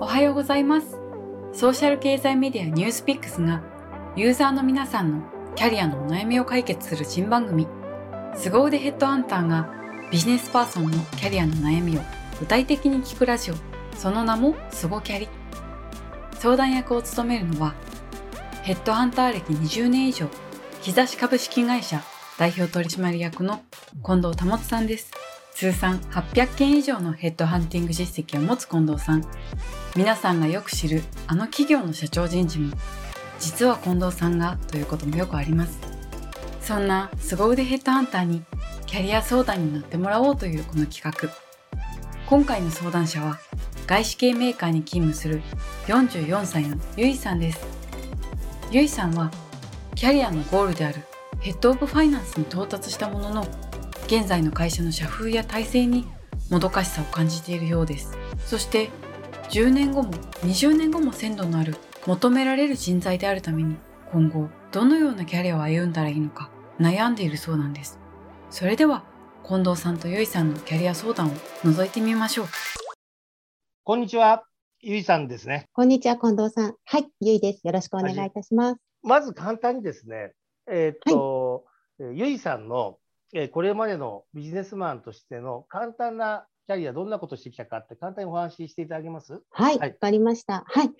おはようございます。ソーシャル経済メディアニュースピックスがユーザーの皆さんのキャリアのお悩みを解決する新番組。凄腕ヘッドハンターがビジネスパーソンのキャリアの悩みを具体的に聞くラジオ。その名もスゴキャリ。相談役を務めるのはヘッドハンター歴20年以上日差し株式会社代表取締役の近藤保さんです。通算800件以上のヘッドハンティング実績を持つ近藤さん。皆さんがよく知るあの企業の社長人事も実は近藤さんがということもよくあります。そんな凄腕ヘッドハンターにキャリア相談に乗ってもらおうというこの企画。今回の相談者は外資系メーカーに勤務する44歳のゆいさんです。ゆいさんはキャリアのゴールであるヘッドオブファイナンスに到達したものの現在の会社の社風や体制にもどかしさを感じているようです。そして10年後も20年後も鮮度のある求められる人材であるために今後どのようなキャリアを歩んだらいいのか悩んでいるそうなんです。それでは近藤さんとゆいさんのキャリア相談を覗いてみましょう。こんにちは。ゆいさんですね。こんにちは近藤さん。はいゆいです。よろしくお願いいたします。まず簡単にですねえー、っと、はい、ゆいさんのえこれまでのビジネスマンとしての簡単なキャリア、どんなことしてきたかって簡単にお話ししていただけます？はい、わ、はい、かりました。はい。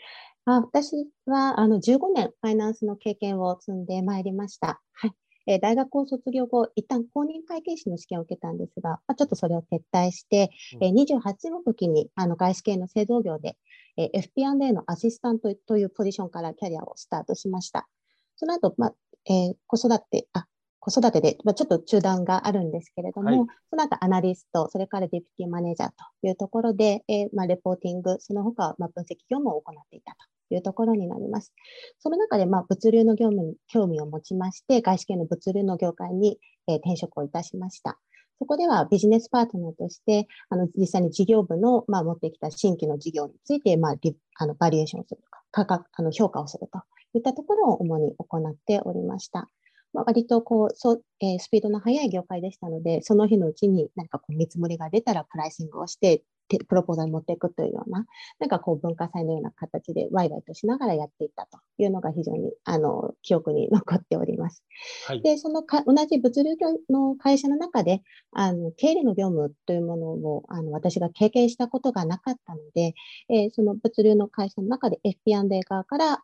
あ私はあの15年ファイナンスの経験を積んでまいりました。はい。えー、大学を卒業後、一旦公認会計士の試験を受けたんですが、まあ、ちょっとそれを撤退して、うん、えー、28の時にあの外資系の製造業で、えー、FP&A のアシスタントというポジションからキャリアをスタートしました。その後、まあえー、子育て、あ、子育てで、まあ、ちょっと中断があるんですけれども、はい、その後アナリスト、それからディプティマネージャーというところで、えー、まあ、レポーティング、その他、まあ、分析業務を行っていたというところになります。その中で、まあ、物流の業務に興味を持ちまして、外資系の物流の業界に、えー、転職をいたしました。そこではビジネスパートナーとして、あの実際に事業部の、まあ、持ってきた新規の事業について、まあ、あのバリエーションをするとか、価格あの評価をするといったところを主に行っておりました。まあ、割とこうそ、えー、スピードの速い業界でしたので、その日のうちに何かこう見積もりが出たらプライシングをして、プロポーザルに持っていくというような、なんかこう文化祭のような形でワイワイとしながらやっていったというのが非常にあの記憶に残っております。はい、で、そのか同じ物流の会社の中で、あの経理の業務というものをあの私が経験したことがなかったので、えー、その物流の会社の中で FP&A 側から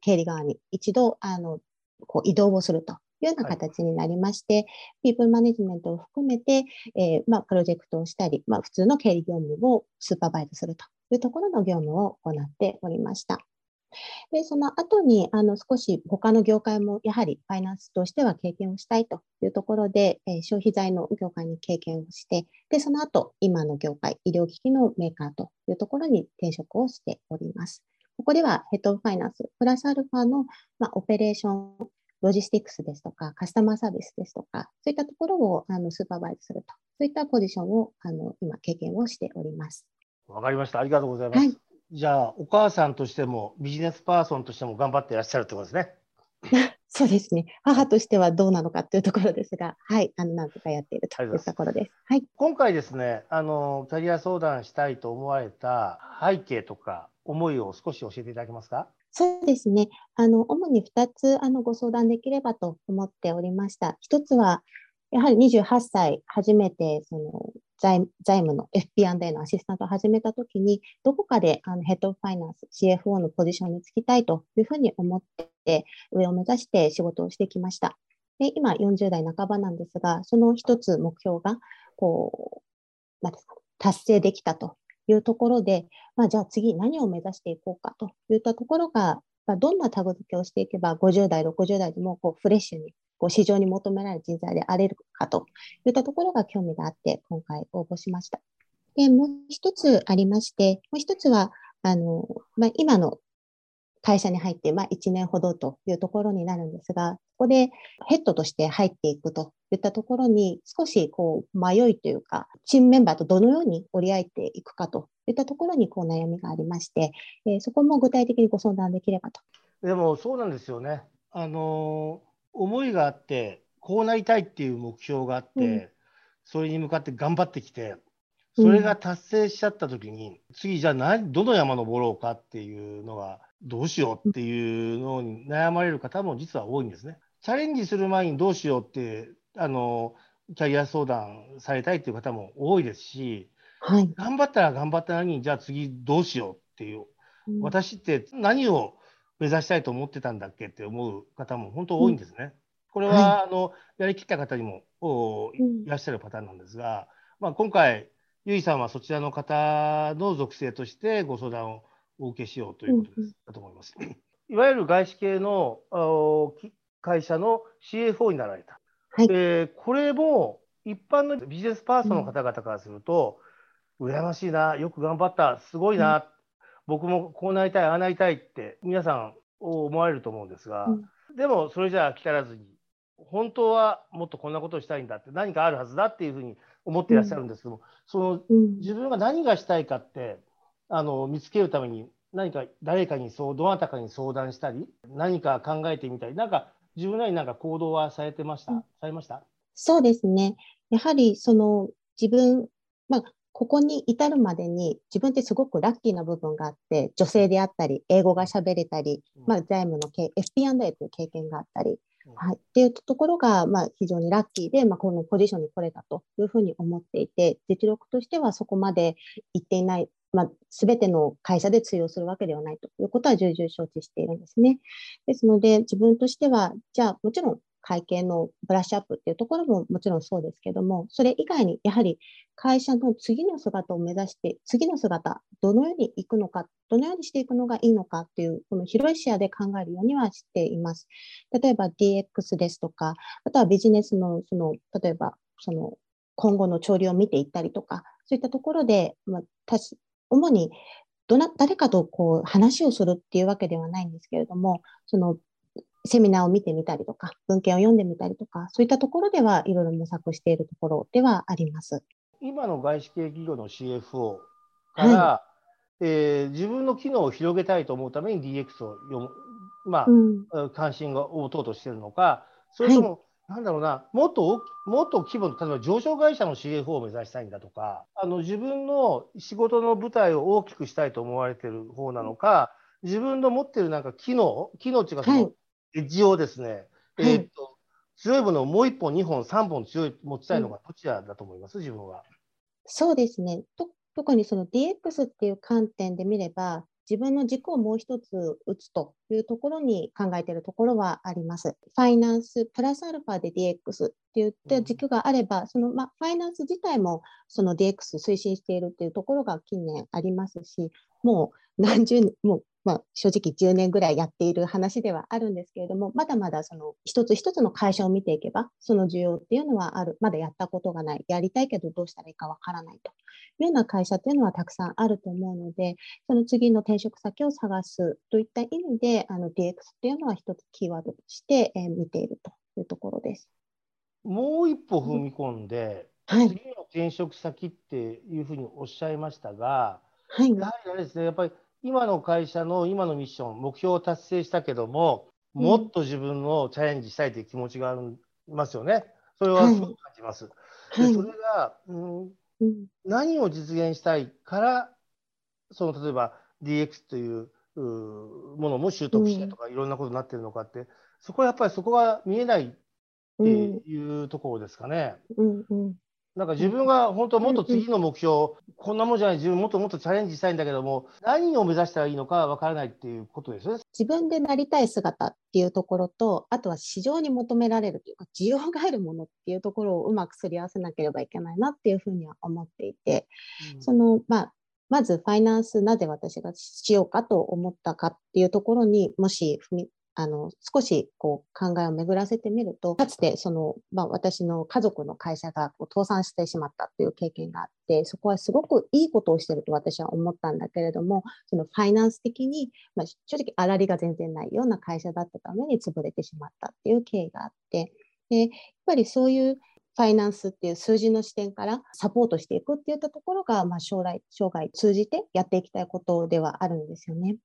経理側に一度あのこう移動をするというような形になりまして、はい、ピープルマネジメントを含めて、えー、まあ、プロジェクトをしたり、まあ、普通の経理業務をスーパーバイズするというところの業務を行っておりました。で、その後に、あの、少し他の業界もやはりファイナンスとしては経験をしたいというところで、えー、消費財の業界に経験をして、で、その後、今の業界、医療機器のメーカーというところに転職をしております。ここでは Head of Finance、プラスアルファの、まあ、 Operation Logistics ですとか、カスタマーサービスですとか、そういったところをあの supervise すると、そういったポジションをあの今、経験をしております。わかりました。ありがとうございます。はい、じゃあ、お母さんとしても、ビジネスパーソンとしても頑張っていらっしゃるということですね。そうですね。母としてはどうなのかというところですが、はい、あのなんとかやっているというところです。はい。今回ですね、あのキャリア相談したいと思われた背景とか思いを少し教えていただけますか？そうですね。あの、主に2つ、あの、ご相談できればと思っておりました。1つは、やはり28歳、初めて、その、財務の FP&A のアシスタントを始めたときに、どこかであのヘッドファイナンス、CFO のポジションにつきたいというふうに思って、上を目指して仕事をしてきました。で今、40代半ばなんですが、その一つ目標が、こう、なんですか、達成できたというところで、まあ、じゃあ次何を目指していこうかといったところが、まあ、どんなタグ付けをしていけば50代、60代でもこうフレッシュにこう市場に求められる人材であれるかといったところが興味があって今回応募しました。でもう一つありまして、もう一つはあの、まあ、今の会社に入って、まあ、1年ほどというところになるんですが、ここでヘッドとして入っていくといったところに少しこう迷いというか、チームメンバーとどのように折り合えていくかといったところにこう悩みがありまして、えー、そこも具体的にご相談できればと。でもそうなんですよね。あの思いがあって、こうなりたいっていう目標があって、うん、それに向かって頑張ってきて、それが達成しちゃった時に、次じゃあ何どの山登ろうかっていうのがどうしようっていうのに悩まれる方も実は多いんですね。チャレンジする前にどうしようってあのキャリア相談されたいっていう方も多いですし、はい。頑張ったら頑張ったのにじゃあ次どうしようっていう、うん私って何を目指したいと思ってたんだっけって思う方も本当多いんですね。これは、はあのやりきった方にもいらっしゃるパターンなんですが、まあ、今回、ゆいさんはそちらの方の属性としてご相談をお受けしようということですだと思います。いわゆる外資系の会社の CFO になられた。はい。でこれも一般のビジネスパーソンの方々からすると、羨ましいな、よく頑張った、すごいな、僕もこうなりたい、ああなりたいって皆さん思われると思うんですが、うん。でもそれじゃあ来たらずに、本当はもっとこんなことをしたいんだって、何かあるはずだっていうふうに思っていらっしゃるんですけども、そのうん自分が何がしたいかってあの見つけるために何か誰かにそうどなたかに相談したり何か考えてみたりなんか自分なりになんか行動はされてました、うん。されました？そうですね。やはりその自分、まあ、ここに至るまでに自分ってすごくラッキーな部分があって、女性であったり、英語が喋れたり、まあ、財務の経 FP&A という経験があったり、うん。はい、っていうところが、まあ、非常にラッキーで、まあ、このポジションに来れたというふうに思っていて、実力としてはそこまでいっていない、まあ、全ての会社で通用するわけではないということは重々承知しているんですね。ですので、自分としては、じゃあ、もちろん会計のブラッシュアップっていうところももちろんそうですけども、それ以外にやはり会社の次の姿を目指して、次の姿、どのようにいくのか、どのようにしていくのがいいのかっていう、この広い視野で考えるようにはしています。例えば DX ですとか、あとはビジネスの、その、例えば、その、今後の潮流を見ていったりとか、そういったところで、まあ、主にどな誰かとこう話をするっていうわけではないんですけれども、そのセミナーを見てみたりとか、文献を読んでみたりとか、そういったところではいろいろ模索しているところではあります。今の外資系企業の CFO から、えー自分の機能を広げたいと思うために DX を読む、まあうん、関心が応答としているのか、それとも、なんだろうな、もっと大きもっと規模の、例えば上場会社の CFO を目指したいんだとか、あの自分の仕事の舞台を大きくしたいと思われている方なのか、自分の持っているなんか機能、機能っていうか、そのはいエッジをですね、はいえーっと強いものをもう1本、2本、3本強い持ちたいのがどちらだと思います、自分は。そうですね。と特にその DX っていう観点で見れば、自分の軸をもう一つ打つというところに考えているところはあります。ファイナンスプラスアルファで DX って言って軸があれば、そのまあファイナンス自体もその DX 推進しているっていうところが近年ありますし、もう何十年、もうまあ、正直10年ぐらいやっている話ではあるんですけれども、まだまだその一つ一つの会社を見ていけば、その需要っていうのはある、まだやったことがない、やりたいけどどうしたらいいかわからないというような会社っていうのはたくさんあると思うので、その次の転職先を探すといった意味で、あの DX っていうのは一つキーワードとして、えー見ているというところです。もう一歩踏み込んで、はい。次の転職先っていうふうにおっしゃいましたが、はい。やはりあれですね、やっぱり今の会社の今のミッション、目標を達成したけども、うんもっと自分のチャレンジしたいという気持ちがありますよね。それははいすごく感じます。はい。でそれが、うん、うん何を実現したいから、その例えば DX というものも習得してとか、いろんなことになってるのかって、そこはやっぱりそこが見えないってうん。いうところですかね。うん。うん。なんか自分が本当はもっと次の目標、こんなもんじゃない、自分もっともっとチャレンジしたいんだけども、何を目指したらいいのかわからないっていうことですよね。自分でなりたい姿っていうところと、あとは市場に求められるというか、需要があるものっていうところをうまくすり合わせなければいけないなっていうふうには思っていて、その、まあ、まずファイナンスなぜ私がしようかと思ったかっていうところにもし踏みあの少しこう考えを巡らせてみるとかつてその、まあ、私の家族の会社がこう倒産してしまったっていう経験があってそこはすごくいいことをしてると私は思ったんだけれどもそのファイナンス的に、まあ、正直粗利が全然ないような会社だったために潰れてしまったっていう経緯があってでやっぱりそういうファイナンスっていう数字の視点からサポートしていくっていったところが、まあ、将来、生涯通じてやっていきたいことではあるんですよね。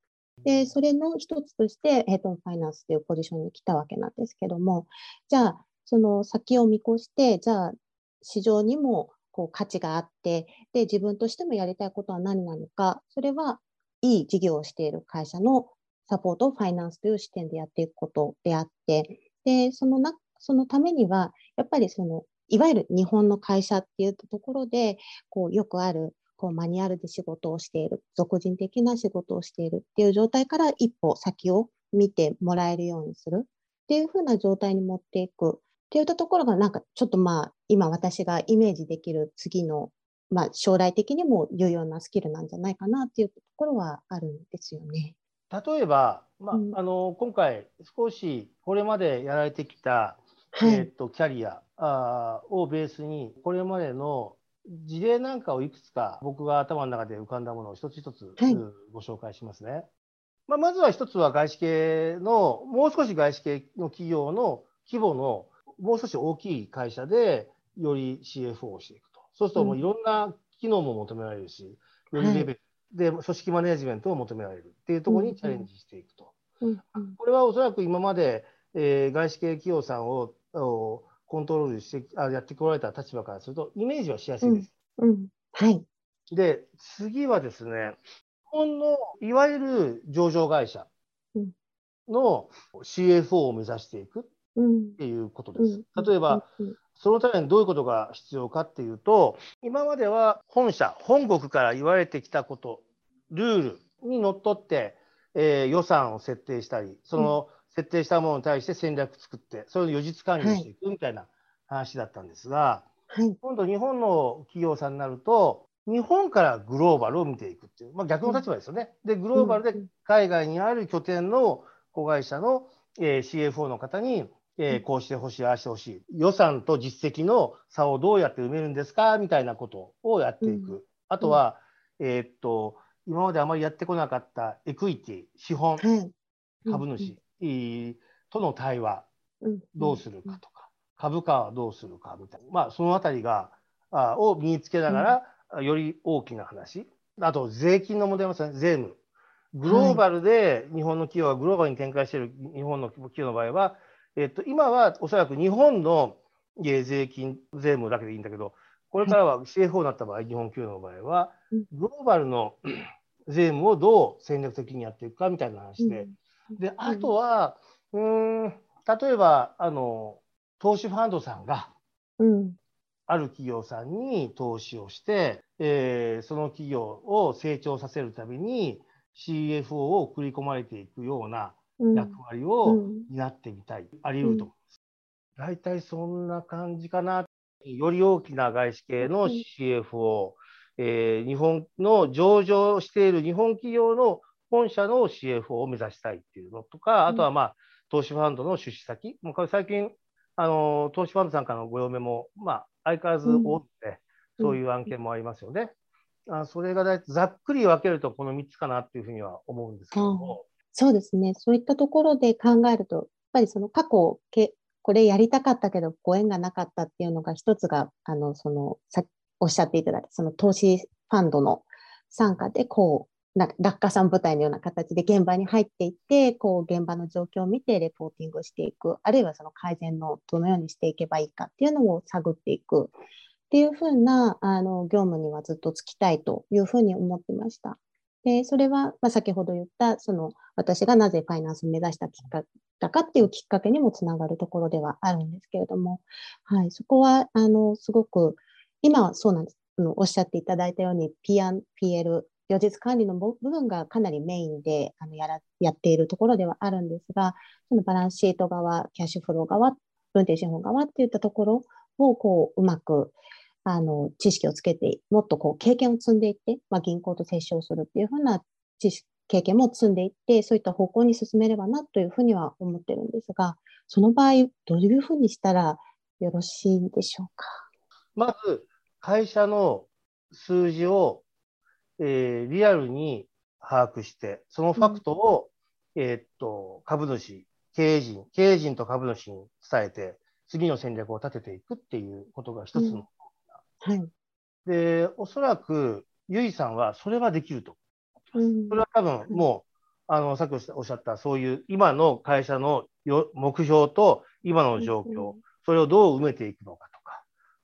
で、それの一つとして、ヘッドファイナンスっていうポジションに来たわけなんですけども、じゃあ、その先を見越して、じゃあ、市場にもこう価値があってで自分としてもやりたいことは何なのかそれはいい事業をしている会社のサポートをファイナンスという視点でやっていくことであってでそのなそのためにはやっぱりそのいわゆる日本の会社っていうところでこうよくあるこうマニュアルで仕事をしている俗人的な仕事をしているっていう状態から一歩先を見てもらえるようにする。っていうふうな状態に持っていく。っていったところがなんかちょっとまあ今私がイメージできる次のまあ将来的にも有用なスキルなんじゃないかなっていうところはあるんですよね。例えば、まあ、うん、あの今回少しこれまでやられてきた、はい、えーと、キャリアあをベースにこれまでの事例なんかをいくつか僕が頭の中で浮かんだものを一つ一つ、はい、ご紹介しますね。まあ、まずは一つは外資系のもう少し外資系の企業の規模のもう少し大きい会社でより CFO をしていくと。そうするともういろんな機能も求められるし、よりレベルで組織マネジメントを求められるっていうところにチャレンジしていくと。これはおそらく今まで、えー、外資系企業さんをコントロールしてあやってこられた立場からするとイメージはしやすいです。うん。うん、はい、で次はですね日本のいわゆる上場会社の CFO を目指していくっていうことです。例えば、そのためにどういうことが必要かっていうと、今までは本社、本国から言われてきたこと、ルールにのっとって、えー、予算を設定したり、その設定したものに対して戦略作って、それを予実管理していくみたいな話だったんですが、はい、今度日本の企業さんになると、日本からグローバルを見ていくっていう、まあ、逆の立場ですよね。で、グローバルで海外にある拠点の子会社の、えー、CFO の方に、えー、こうしてほしい、ああしてほしい。予算と実績の差をどうやって埋めるんですかみたいなことをやっていく。あとは、えー、っと、今まであまりやってこなかったエクイティ、資本、株主、との対話、どうするかとか、株価はどうするかみたいな、まあ、そのあたりが、あを身につけながら、より大きな話。あと、税金の問題もですね、税務。グローバルで日本の企業がグローバルに展開している日本の企業の場合は、えっと、今はおそらく日本の税金、税務だけでいいんだけど、これからは CFO になった場合、日本企業の場合は、グローバルの税務をどう戦略的にやっていくかみたいな話で、であとは、うん、例えばあの投資ファンドさんが、ある企業さんに投資をして、えー、その企業を成長させるために CFO を送り込まれていくような役割を担ってみたい、あり得ると思います。大体そんな感じかな。より大きな外資系の CFO、えー、日本の上場している日本企業の本社の CFO を目指したいっていうのとか、あとはまあ、投資ファンドの出資先、もうこれ最近、あの投資ファンドさんからのご用命も、まあ、相変わらず多くて、そういう案件もありますよね。あそれがざっくり分けると、この3つかなっていうふうには思うんですけども。そうですね。そういったところで考えると、やっぱりその過去、けこれやりたかったけどご縁がなかったっていうのが一つが、あの、その、さおっしゃっていただいた、その投資ファンドの参加で、こう、な落下さん部隊のような形で現場に入っていって、こう、現場の状況を見てレポーティングしていく、あるいはその改善のどのようにしていけばいいかっていうのを探っていくっていうふうな、あの、業務にはずっとつきたいというふうに思ってました。で、それは、まあ、先ほど言った、その、私がなぜファイナンスを目指したきっかけだかっていうきっかけにもつながるところではあるんですけれども、はい、そこは、あの、すごく、今はそうなんです。あのおっしゃっていただいたように、P&PL、予実管理の部分がかなりメインであのやらやっているところではあるんですが、そのバランスシート側、キャッシュフロー側、運転資本側っていったところをこううまくあの知識をつけて、もっとこう経験を積んでいって、まあ、銀行と接触するっていうふうな知識経験も積んでいって、そういった方向に進めればなというふうには思ってるんですが、その場合、どういうふうにしたらよろしいんでしょうか？まず、会社の数字を、えー、リアルに把握して、そのファクトを、うん、えー、っと株主、経営陣、経営陣と株主に伝えて、次の戦略を立てていくっていうことが一つのはい、で、おそらく、ゆいさんはそれはできると。それは多分もう、あの、さっきおっしゃった、そういう今の会社のよ目標と今の状況、それをどう埋めていくのか、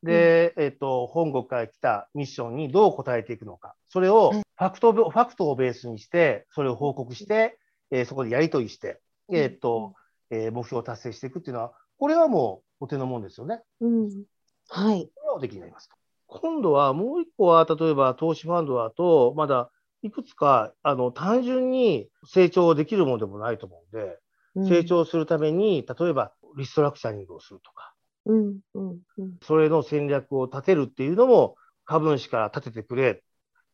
で、えっと、本国から来たミッションにどう答えていくのか。それをはいファクト、ファクトをベースにして、それを報告して、えーそこでやり取りして、えっと、えー目標を達成していくっていうのは、これはもうお手のもんですよね。うん。はい。これはおできになりますと。今度はもう一個は、例えば投資ファンドだと、まだいくつか、あの、単純に成長できるものでもないと思うんで、うん成。長するために、例えばリストラクチャリングをするとか、うん。うん。うん。それの戦略を立てるっていうのも、株主から立ててくれ、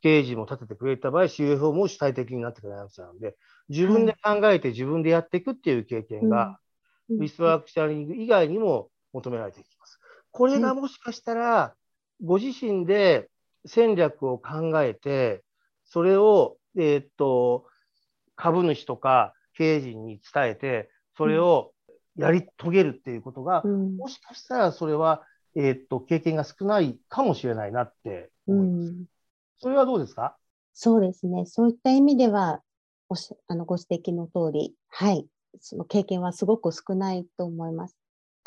経営陣も立ててくれた場合、CFO も主体的になってくれないわけなので、自分で考えて自分でやっていくっていう経験が、うんリストラクチャリング以外にも求められていきます。これがもしかしたら、ご自身で戦略を考えて、それを、えーっと、株主とか経営陣に伝えて、それをやり遂げるっていうことが、うんもしかしたらそれは、えーっと、経験が少ないかもしれないなってう思います。ん。それはどうですか？そうですね。そういった意味では、おしあのご指摘の通り、はい、その経験はすごく少ないと思います。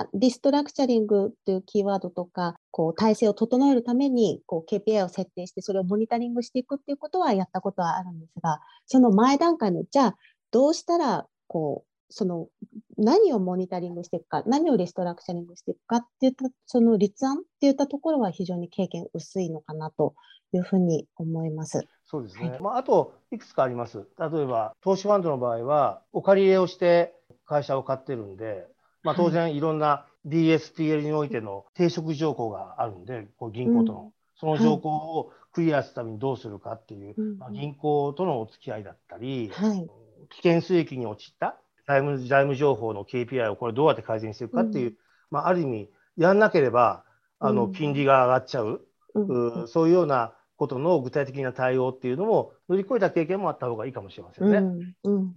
あリストラクチャリングというキーワードとか、こう体制を整えるためにこう KPI を設定して、それをモニタリングしていくっていうことはやったことはあるんですが、その前段階の、じゃあ、どうしたら、こう、その何をモニタリングしていくか、何をリストラクチャリングしていくかっていった、その立案っていったところは非常に経験薄いのかなというふうに思います。そうですね。はいまあ、あと、いくつかあります。例えば、投資ファンドの場合は、お借り入れをして会社を買ってるんで、まあ、当然いろんな DSTL においての抵触条項があるんで、こう銀行との、うんその条項をクリアするためにどうするかっていう、うんまあ、銀行とのお付き合いだったり、はい。危険水域に陥った財務財務情報の KPI をこれどうやって改善していくかっていう、うん。まあ、ある意味、やんなければあのうん。金利が上がっちゃう、うん。うそういうようなことの具体的な対応っていうのも乗り越えた経験もあった方がいいかもしれませんね。うん。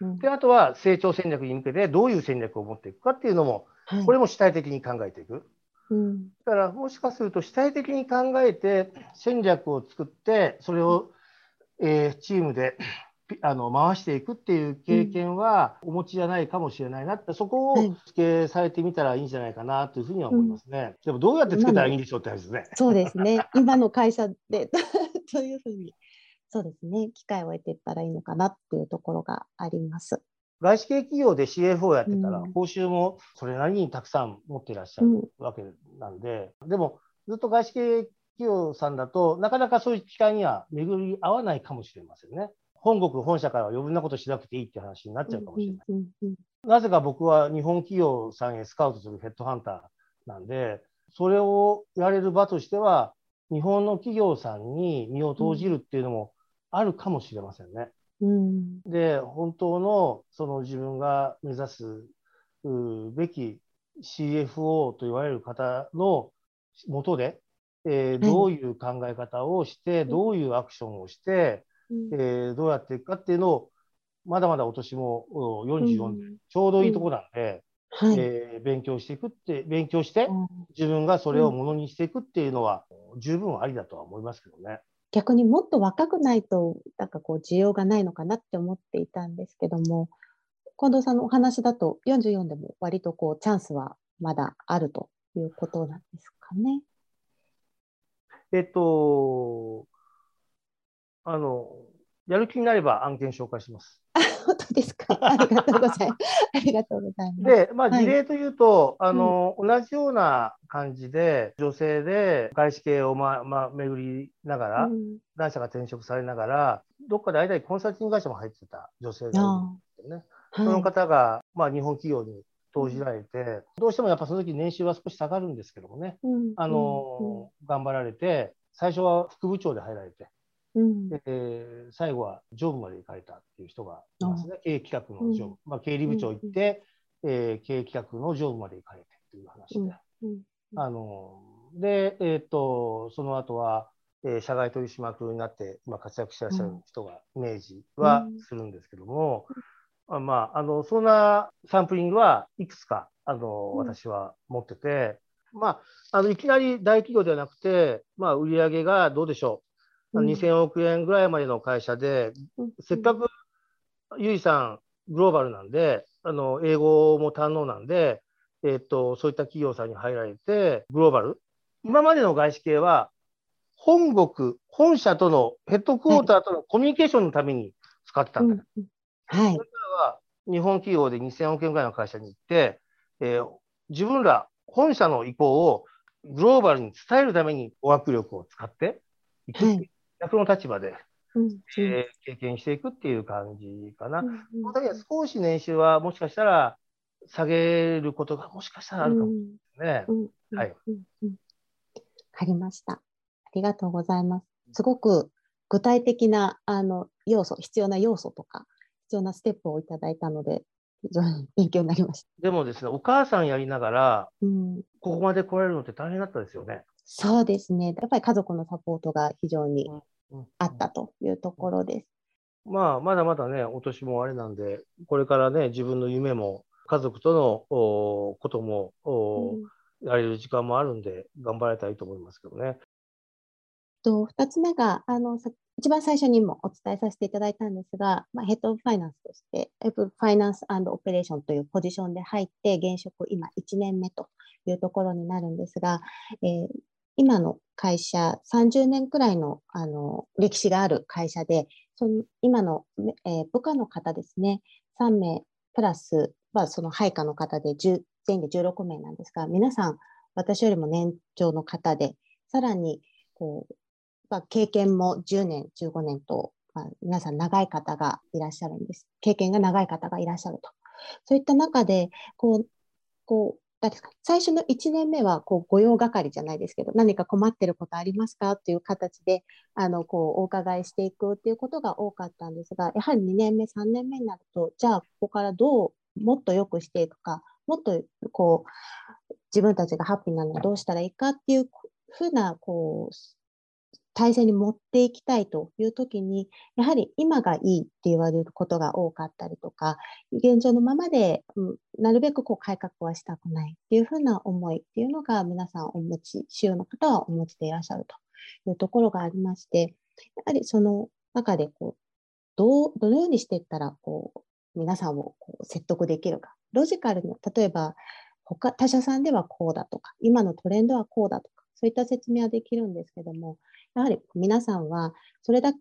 うん。であとは成長戦略に向けてどういう戦略を持っていくかっていうのもはい。これも主体的に考えていく。うん。だからもしかすると主体的に考えて戦略を作ってそれを、えーチームでピあの回していくっていう経験はお持ちじゃないかもしれないなってそこをはい付けされてみたらいいんじゃないかなというふうには思いますね。でもどうやってつけたらいいんでしょうって話ですね。そうですね。今の会社で そういうふうに、そうですね。機会を得ていったらいいのかなっていうところがあります。外資系企業で CFO をやってたらうん報酬もそれなりにたくさん持っていらっしゃるうんわけなんで、でもずっと外資系企業さんだとなかなかそういう機会には巡り合わないかもしれませんね。本国本社からは余分なことしなくていいって話になっちゃうかもしれない。うんうんなぜか僕は日本企業さんへスカウトするヘッドハンターなんで、それをやれる場としては、日本の企業さんに身を投じるっていうのもあるかもしれませんね。うんで、本当のその自分が目指すうべき CFO と言われる方のもとで、えーはいどういう考え方をして、どういうアクションをして、うんえーどうやっていくかっていうのを、まだまだお年もうん44、うんちょうどいいところなんで、はい。えー勉強していくって、勉強してうん自分がそれをものにしていくっていうのは、十分ありだとは思いますけどね。逆にもっと若くないと、なんかこう需要がないのかなって思っていたんですけども、近藤さんのお話だと44でも割とこうチャンスはまだあるということなんですかね。えっと、あの、やる気になれば案件紹介します。本当ですか？ありがとうございます。ありがとうございます。で、まあ、はい事例というと、あの、同じような感じで、女性で外資系を、まあ、まあ、巡りながら、うん男社が転職されながら、どっかで間にコンサルティング会社も入ってた女性がいるんですよね。そのはい。方が、まあ、日本企業に投じられて、どうしてもやっぱその時年収は少し下がるんですけどもね、うんあの、頑張られて、最初は副部長で入られて、うん。最後は常務まで行かれたっていう人がいますね、経営企画の常務、まあ、経理部長行って、えー経営企画の常務まで行かれてっていう話で、うんうんあので、えー、とその後は、えー社外取締役になって今活躍してらっしゃる人がイメージはするんですけども、あまあ、あのそんなサンプリングはいくつかあのうん。私は持ってて、まあ、あのいきなり大企業ではなくて、まあ、売上がどうでしょう、うん2000億円ぐらいまでの会社で、うん。せっかくゆいさん、グローバルなんで、あの英語も堪能なんで、えっと、そういった企業さんに入られて、グローバル。今までの外資系は、本国、本社とのヘッドクォーターとのコミュニケーションのために使ってたんだ。うん。うん。はい。それ。からは日本企業で2000億円ぐらいの会社に行って、えー自分ら本社の意向をグローバルに伝えるために語学力を使っていく、はい逆の立場で、うんうんえー経験していくっていう感じかな。うんうんそのは少し年収はもしかしたら下げることがもしかしたらあるかもしれないですね。うんはい。わかりました。ありがとうございます。すごく具体的なあの要素、必要な要素とか、必要なステップをいただいたので、非常に勉強になりました。でもですね、お母さんやりながら、うん、ここまで来られるのって大変だったですよね。そうですね。やっぱり家族のサポートが非常にうんあったというところです。まあ、まだまだね、お年もあれなんで、これからね、自分の夢も、家族とのおこともおうんやれる時間もあるんで、頑張りたいと思いますけどね。と2つ目があのさ一番最初にもお伝えさせていただいたんですが、まあ、 Head of Finance として、 Head of Finance Operation というポジションで入って、現職今1年目というところになるんですが、えー今の会社、30年くらいのあの歴史がある会社で、その今の、えー部下の方ですね、3名プラス、まあ、その配下の方で10全員で16名なんですが、皆さん、私よりも年長の方で、さらにこうまあ、経験も10年、15年と、まあ、皆さん長い方がいらっしゃるんです。経験が長い方がいらっしゃると。そういった中で、こう、こう、何です。か最初の1年目はこう御用係じゃないですけど、何か困ってることありますかという形で、あの、こう、お伺いしていくっていうことが多かったんですが、やはり2年目、3年目になると、じゃあ、ここからどう、もっと良くしていくか、もっと、こう、自分たちがハッピーなのはどうしたらいいかっていうふうな、こう、体制に持っていきたいという時に、やはり今がいいって言われることが多かったりとか、現状のままで、うんなるべくこう改革はしたくないっていうふうな思いっていうのが皆さんお持ち、主要の方はお持ちでいらっしゃるというところがありまして、やはりその中でこうどうどのようにしていったらこう皆さんをこう説得できるか、ロジカルに、例えば他他社さんではこうだとか、今のトレンドはこうだとか、そういった説明はできるんですけども、やはり皆さんは、それだ、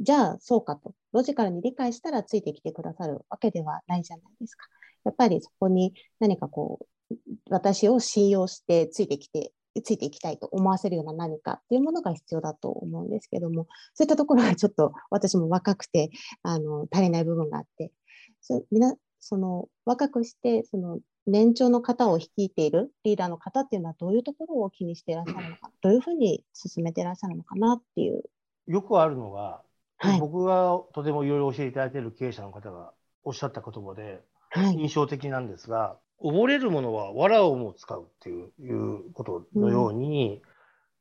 じゃあそうかと、ロジカルに理解したらついてきてくださるわけではないじゃないですか。やっぱりそこに何かこう、私を信用してついてきて、ついていきたいと思わせるような何かっていうものが必要だと思うんですけども、そういったところがちょっと私も若くて、あの、足りない部分があって、そみなその若くして、その年長の方を率いているリーダーの方っていうのはどういうところを気にしていらっしゃるのか、どういうふうに進めていらっしゃるのかなっていう。よくあるのが、はい。僕がとてもいろいろ教えていただいている経営者の方がおっしゃった言葉ではい。印象的なんですが、溺れるものは藁をも使うっていういうことのように、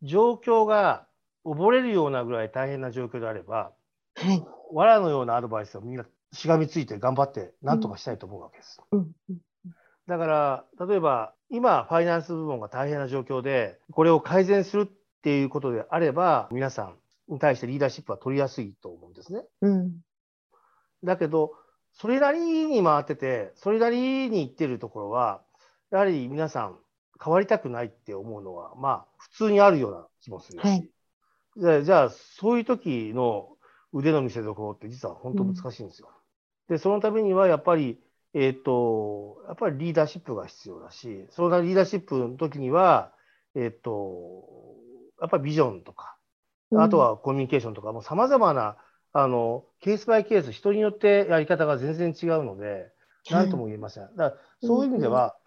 状況が溺れるようなぐらい大変な状況であれば、はい。藁のようなアドバイスをみんなしがみついて頑張って何とかしたいと思うわけです。うん。うんだから、例えば、今、ファイナンス部門が大変な状況で、これを改善するっていうことであれば、皆さんに対してリーダーシップは取りやすいと思うんですね。うん。だけど、それなりに回ってて、それなりに言ってるところは、やはり皆さん、変わりたくないって思うのは、まあ、普通にあるような気もするし、はいじゃあ、じゃあそういう時の腕の見せ所って実は本当難しいんですよ。で、そのためにはやっぱり、えっ、と、やっぱりリーダーシップが必要だし、そのリーダーシップの時には、えっ、と、やっぱりビジョンとか、あと、はコミュニケーションとか、もう様々な、あの、ケースバイケース、人によってやり方が全然違うので、なんとも言えません。だからそういう意味では、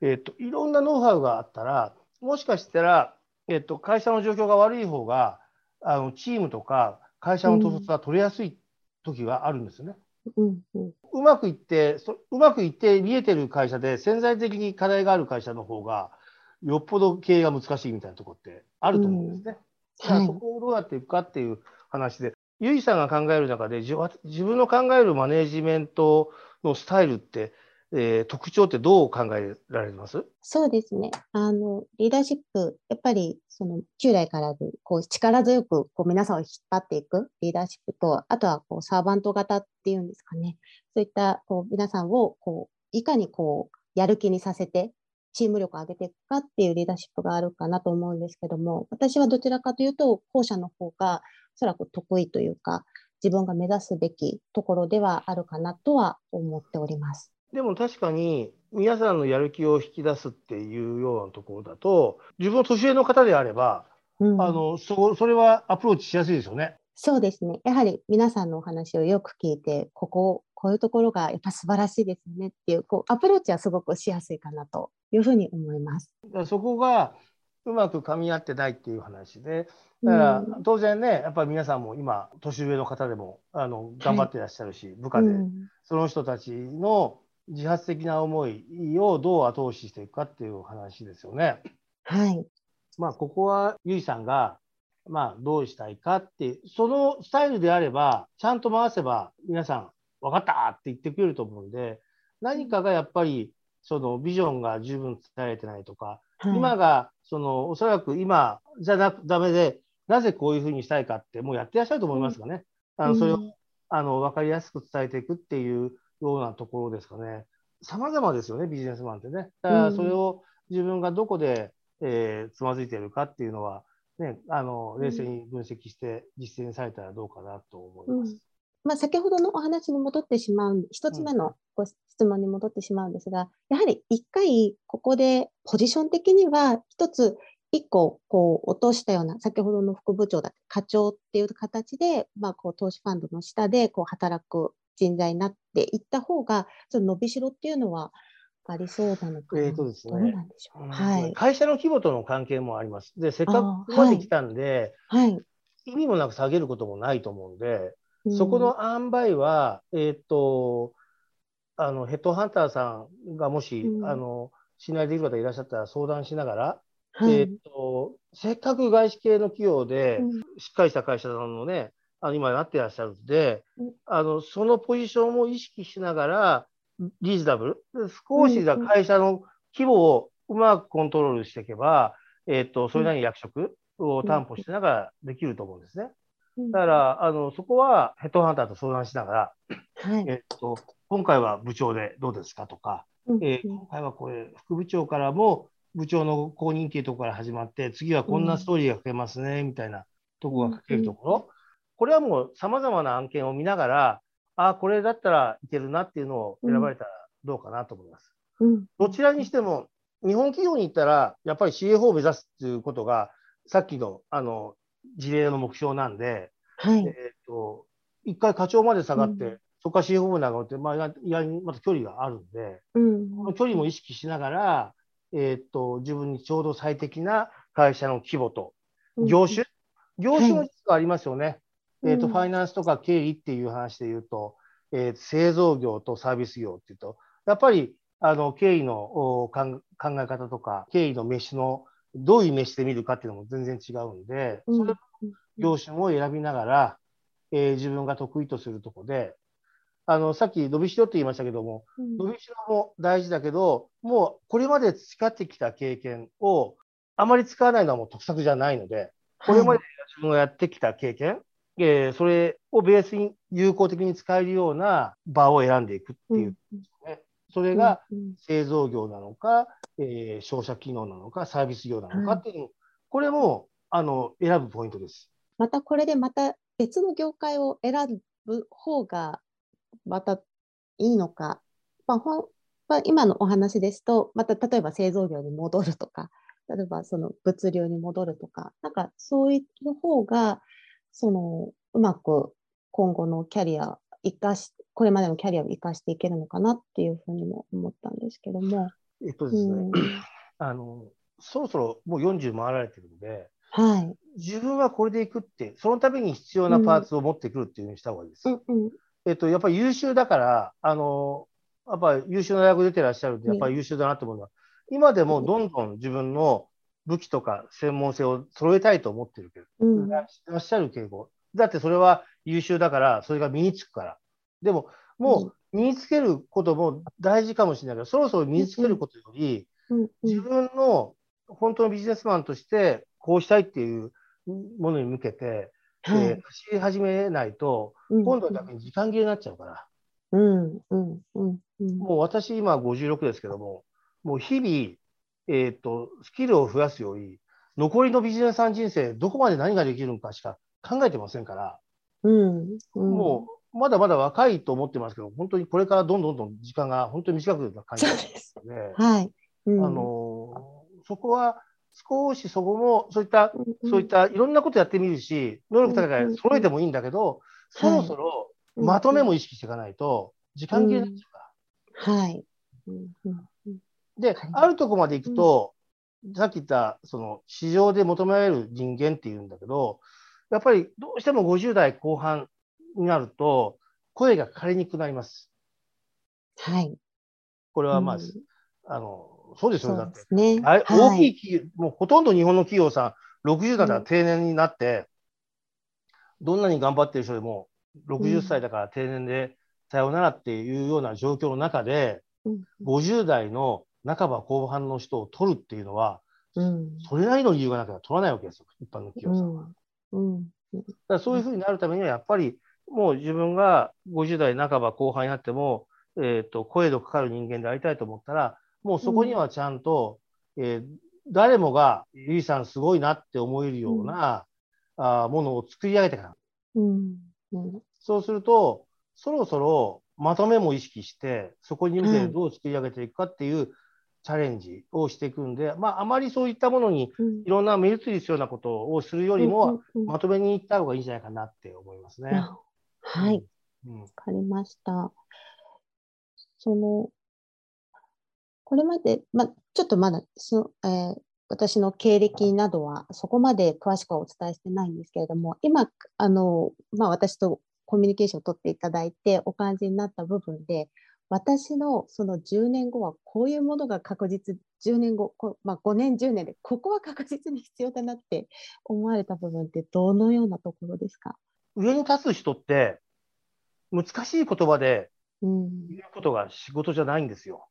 えっと、いろんなノウハウがあったら、もしかしたら、えっと、会社の状況が悪い方が、あの、チームとか会社の統率が取れやすい時があるんですよね。うん。うん。うまくいって、そうまくいって見えてる会社で潜在的に課題がある会社の方が、よっぽど経営が難しいみたいなところってあると思うんですね。だからはいそ。こをどうやっていくかっていう話で、ゆいさんが考える中で、じ自分の考えるマネジメントのスタイルって、えー特徴ってどう考えられます？そうですね。あの、リーダーシップ、やっぱり、その、従来から、こう、力強く、こう、皆さんを引っ張っていくリーダーシップと、あとは、こう、サーバント型っていうんですかね。そういった、こう、皆さんを、こう、いかに、こう、やる気にさせて、チーム力を上げていくかっていうリーダーシップがあるかなと思うんですけども、私はどちらかというと、後者の方がおそらく得意というか、自分が目指すべきところではあるかなとは思っております。でも確かに皆さんのやる気を引き出すっていうようなところだと、自分の年上の方であれば、うん、あのそそれはアプローチしやすいですよね。そうですね。やはり皆さんのお話をよく聞いて、ここ、こういうところがやっぱ素晴らしいですねっていう、こうアプローチはすごくしやすいかなというふうに思います。そこがうまく噛み合ってないっていう話で、だからうん当然ね、やっぱり皆さんも今、年上の方でもあの頑張ってらっしゃるし、部下で、うんその人たちの自発的な思いをどう後押ししていくかっていう話ですよね。はい。まあ、ここはゆいさんが、まあ、どうしたいかって、そのスタイルであれば、ちゃんと回せば、皆さん、分かったって言ってくれると思うんで、何かがやっぱり、そのビジョンが十分伝えられてないとか、はい、今が、その、おそらく今じゃなくダメで、なぜこういうふうにしたいかって、もうやってらっしゃると思いますがね、あのそれを、うんあの分かりやすく伝えていくっていうようなところですかね。様々ですよね、ビジネスマンってね。だからそれを自分がどこで、えーつまずいているかっていうのは、ね、あの冷静に分析して実践されたらどうかなと思います。まあ、先ほどのお話に戻ってしまう、一つ目のご質問に戻ってしまうんですが、やはり一回ここでポジション的には一つ一個こう落としたような、先ほどの副部長だ課長っていう形で、まあ、こう投資ファンドの下でこう働く人材になっていった方が、その伸びしろっていうのはありそうなのかな。えーとですねどうなんでしょう。はい。会社の規模との関係もあります。で、せっかくまで来たんで、はい。意味もなく下げることもないと思うんで、うんそこの塩梅は、えーっと、あの、ヘッドハンターさんがもし、うんあの、信頼できる方いらっしゃったら相談しながら、はいえーっと、せっかく外資系の企業で、うんしっかりした会社さんのね、あの今なってらっしゃるんでうん、あの、そのポジションを意識しながら、リーズナブル、少しだ会社の規模をうまくコントロールしていけば、えーっと、それなりに役職を担保しながらできると思うんですね。うん。だから、あの、そこはヘッドハンターと相談しながら、はい。えっと、今回は部長でどうですかとか、うん。えー今回はこれ、副部長からも部長の公認っていうところから始まって、次はこんなストーリーが書けますね、みたいなところが書けるところ、これはもう様々な案件を見ながら、ああ、これだったらいけるなっていうのを選ばれたらどうかなと思います。うんどちらにしても、日本企業に行ったら、やっぱり CFO を目指すっていうことが、さっきのあの事例の目標なんで、はい。えー、と一回課長まで下がって、うんそこから CFO に上がって、まあ、意外にまた距離があるんで、うんこの距離も意識しながら、えー、と自分にちょうど最適な会社の規模と、業種、業種も実はありますよね。うんえーとファイナンスとか経理っていう話で言うと、えー製造業とサービス業っていうと、やっぱりあの経理のお考考え方とか、経理のメッシュのどういうメッシュで見るかっていうのも全然違うんで、うん。それ業種も選びながら、えー自分が得意とするところで、あのさっき伸びしろって言いましたけども、うん。伸びしろも大事だけど、もうこれまで培ってきた経験をあまり使わないのはもう得策じゃないので、これまで自分がやってきた経験、えーそれをベースに有効的に使えるような場を選んでいくっていう、それがうん製造業なのか、えー商社機能なのか、サービス業なのかっていうの、これもあの選ぶポイントです。またこれでまた別の業界を選ぶ方がまたいいのか、まあ、ほんまあ、今のお話ですと、また例えば製造業に戻るとか、例えばその物流に戻るとか、なんかそういう方が、そのうまく今後のキャリア生かし、これまでのキャリアを生かしていけるのかなっていうふうにも思ったんですけども。えっとですね、うんあのそろそろもう40回られてるんで、はい。自分はこれでいくって、そのために必要なパーツを持ってくるっていうふうにした方がいいです。うんうんえっと、やっぱり優秀だから、あの、やっぱり優秀な大学出てらっしゃるんで、やっぱり優秀だなと思うのは、今でもどんどん自分の武器とか専門性を揃えたいと思ってるけど、うん。いらっしゃる傾向。だってそれは優秀だから、それが身につくから。でも、もう身につけることも大事かもしれないけど、そろそろ身につけることより、自分の本当のビジネスマンとしてこうしたいっていうものに向けて、はい。えー走り始めないと、うん。今度は逆に時間切れになっちゃうから、うん。うん。うん。うん。もう私今56ですけども、もう日々えっ、と、スキルを増やすより、残りのビジネスさん人生、どこまで何ができるのかしか考えてませんから、うん。うんもう、まだまだ若いと思ってますけど、本当にこれからどんどんどん時間が本当に短くな感じです。ので、はい。うんあのそこは少しそこも、そういった、うんそういったいろんなことやってみるし、能力高うんい揃えてもいいんだけど、そろそろうんまとめも意識していかないと、時間切れになっちゃうから。はい。うんではい、あるとこまで行くと、さっき言った、その市場で求められる人間っていうんだけど、やっぱりどうしても50代後半になると、声がかかりにくくなります。はい。これはまあ、うんあの、そうですよ、だって。ね。あれはい大きい企業、もうほとんど日本の企業さん、60代から定年になって、どんなに頑張ってる人でも、60歳だから定年でさよならっていうような状況の中で、うん50代の半ば後半の人を取るっていうのは、うん。それなりの理由がなきゃ取らないわけですよ、一般の企業さんは。うん。うん。だからそういうふうになるためには、やっぱりもう自分が50代半ば後半になっても、えー、と声のかかる人間でありたいと思ったら、もうそこにはちゃんと、えー誰もが、ゆいさんすごいなって思えるような、あーものを作り上げていかなうん。うん。そうすると、そろそろまとめも意識して、そこに向けてどう作り上げていくかっていうチャレンジをしていくんで、まあ、あまりそういったものにうんいろんな目移りするようなことをするよりも、まとめにいった方がいいんじゃないかなって思いますね。あはい。うん。わかりました。その、これまで、ま、ちょっとまだそ、えー私の経歴などはそこまで詳しくはお伝えしてないんですけれども、今、あの、まあ、私とコミュニケーションを取っていただいてお感じになった部分で、私のその10年後はこういうものが確実、10年後、こまあ、5年、10年で、ここは確実に必要だなって思われた部分ってどのようなところですか？上に立つ人って、難しい言葉でうん。言うことが仕事じゃないんですよ。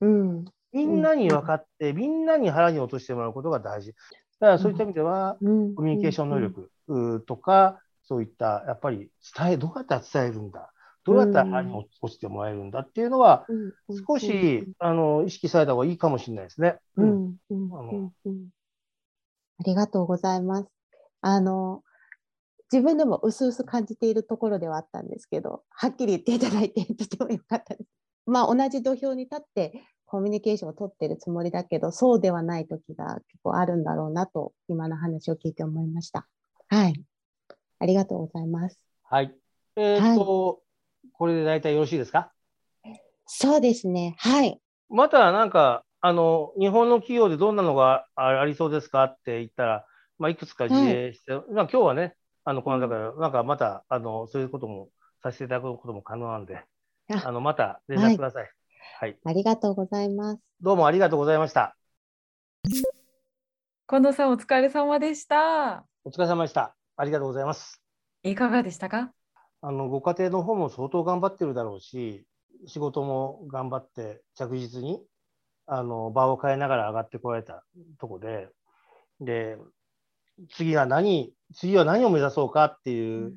うん。みんなに分かって、みんなに腹に落としてもらうことが大事。だからそういった意味では、うんコミュニケーション能力とか、そういった、やっぱり伝え、どうやったら伝えるんだ、どうやったら腹に落ちてもらえるんだっていうのは、少し、あの、意識された方がいいかもしれないですね。ううんあのありがとうございます。あの、自分でも薄々感じているところではあったんですけど、はっきり言っていただいてとてもよかったです。まあ、同じ土俵に立ってコミュニケーションを取ってるつもりだけど、そうではない時が結構あるんだろうなと、今の話を聞いて思いました。はい。ありがとうございます。はい。えーっと、これで大体よろしいですか？そうですね。はい。またなんか、あの、日本の企業でどんなのがあありそうですかって言ったら、まあ、いくつか事例して、まあ、今日はね、あの、このだから、なんかまた、あの、そういうこともさせていただくことも可能なんで、ああの、また連絡ください。はい。ありがとうございます。どうもありがとうございました。近藤さんお疲れ様でした。お疲れ様でした。ありがとうございます。いかがでしたか？あの、ご家庭の方も相当頑張ってるだろうし、仕事も頑張って着実に、あの、場を変えながら上がってこられたとこで、で、次は何、次は何を目指そうかっていう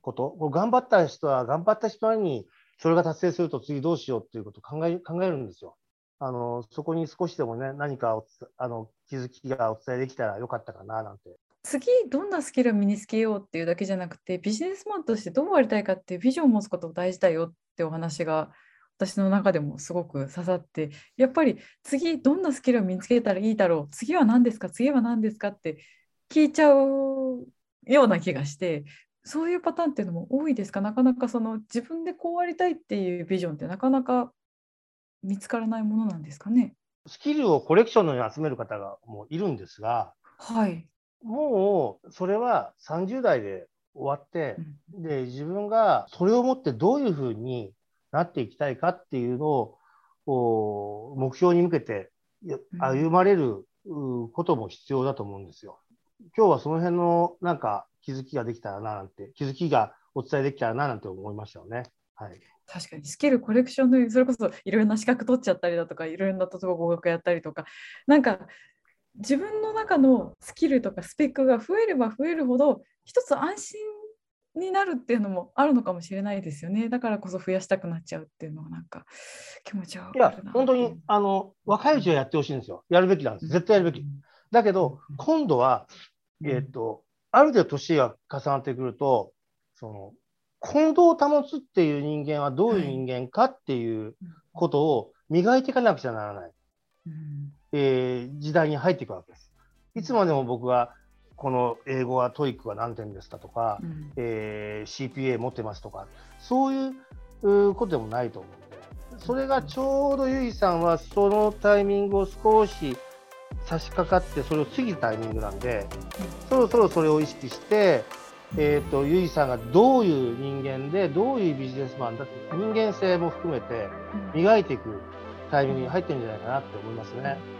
こと、これ頑張った人は頑張った人に、それが達成すると次どうしようっていうことを考え考えるんですよ。あの、そこに少しでもね、何かあの気づきがお伝えできたらよかったかななんて。次どんなスキルを身につけようっていうだけじゃなくてビジネスマンとしてどうありたいかっていうビジョンを持つことも大事だよってお話が私の中でもすごく刺さってやっぱり次どんなスキルを身につけたらいいだろう次は何ですか次は何ですかって聞いちゃうような気がしてそういうパターンっていうのも多いですか？なかなかその自分でこうありたいっていうビジョンってなかなか見つからないものなんですかね？スキルをコレクションのように集める方がもういるんですが、はい、もうそれは30代で終わってう、んで、自分がそれをもってどういうふうになっていきたいかっていうのを、目標に向けて歩まれるうことも必要だと思うんですよ。今日はその辺のなんか気づきができたらななんて、気づきがお伝えできたらななんて思いましたよね。はい。確かにスキルコレクションのそれこそいろんな資格取っちゃったりだとかいろんなとこ合格やったりとかなんか自分の中のスキルとかスペックが増えれば増えるほど一つ安心になるっていうのもあるのかもしれないですよね。だからこそ増やしたくなっちゃうっていうのはなんか気持ちはいや、本当にあの若いうちはやってほしいんですよ。やるべきなんです。絶対やるべき。だけど、今度は、えっ、と、ある程度年が重なってくると、その、混同を保つっていう人間はどういう人間かっていうことを磨いていかなくちゃならない、えー、時代に入っていくわけです。いつまでも僕はこの英語は TOEIC は何点ですかとか、うん、えー、CPA 持ってますとか、そういうことでもないと思うんで、それがちょうどゆいさんはそのタイミングを少し差し掛かって、それを過ぎたタイミングなんで、そろそろそれを意識して、えーと、ゆいさんがどういう人間で、どういうビジネスマンだって、人間性も含めて磨いていくタイミングに入ってるんじゃないかなって思いますね。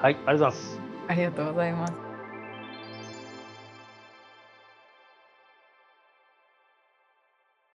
はい、ありがとうございます。ありがとうございます。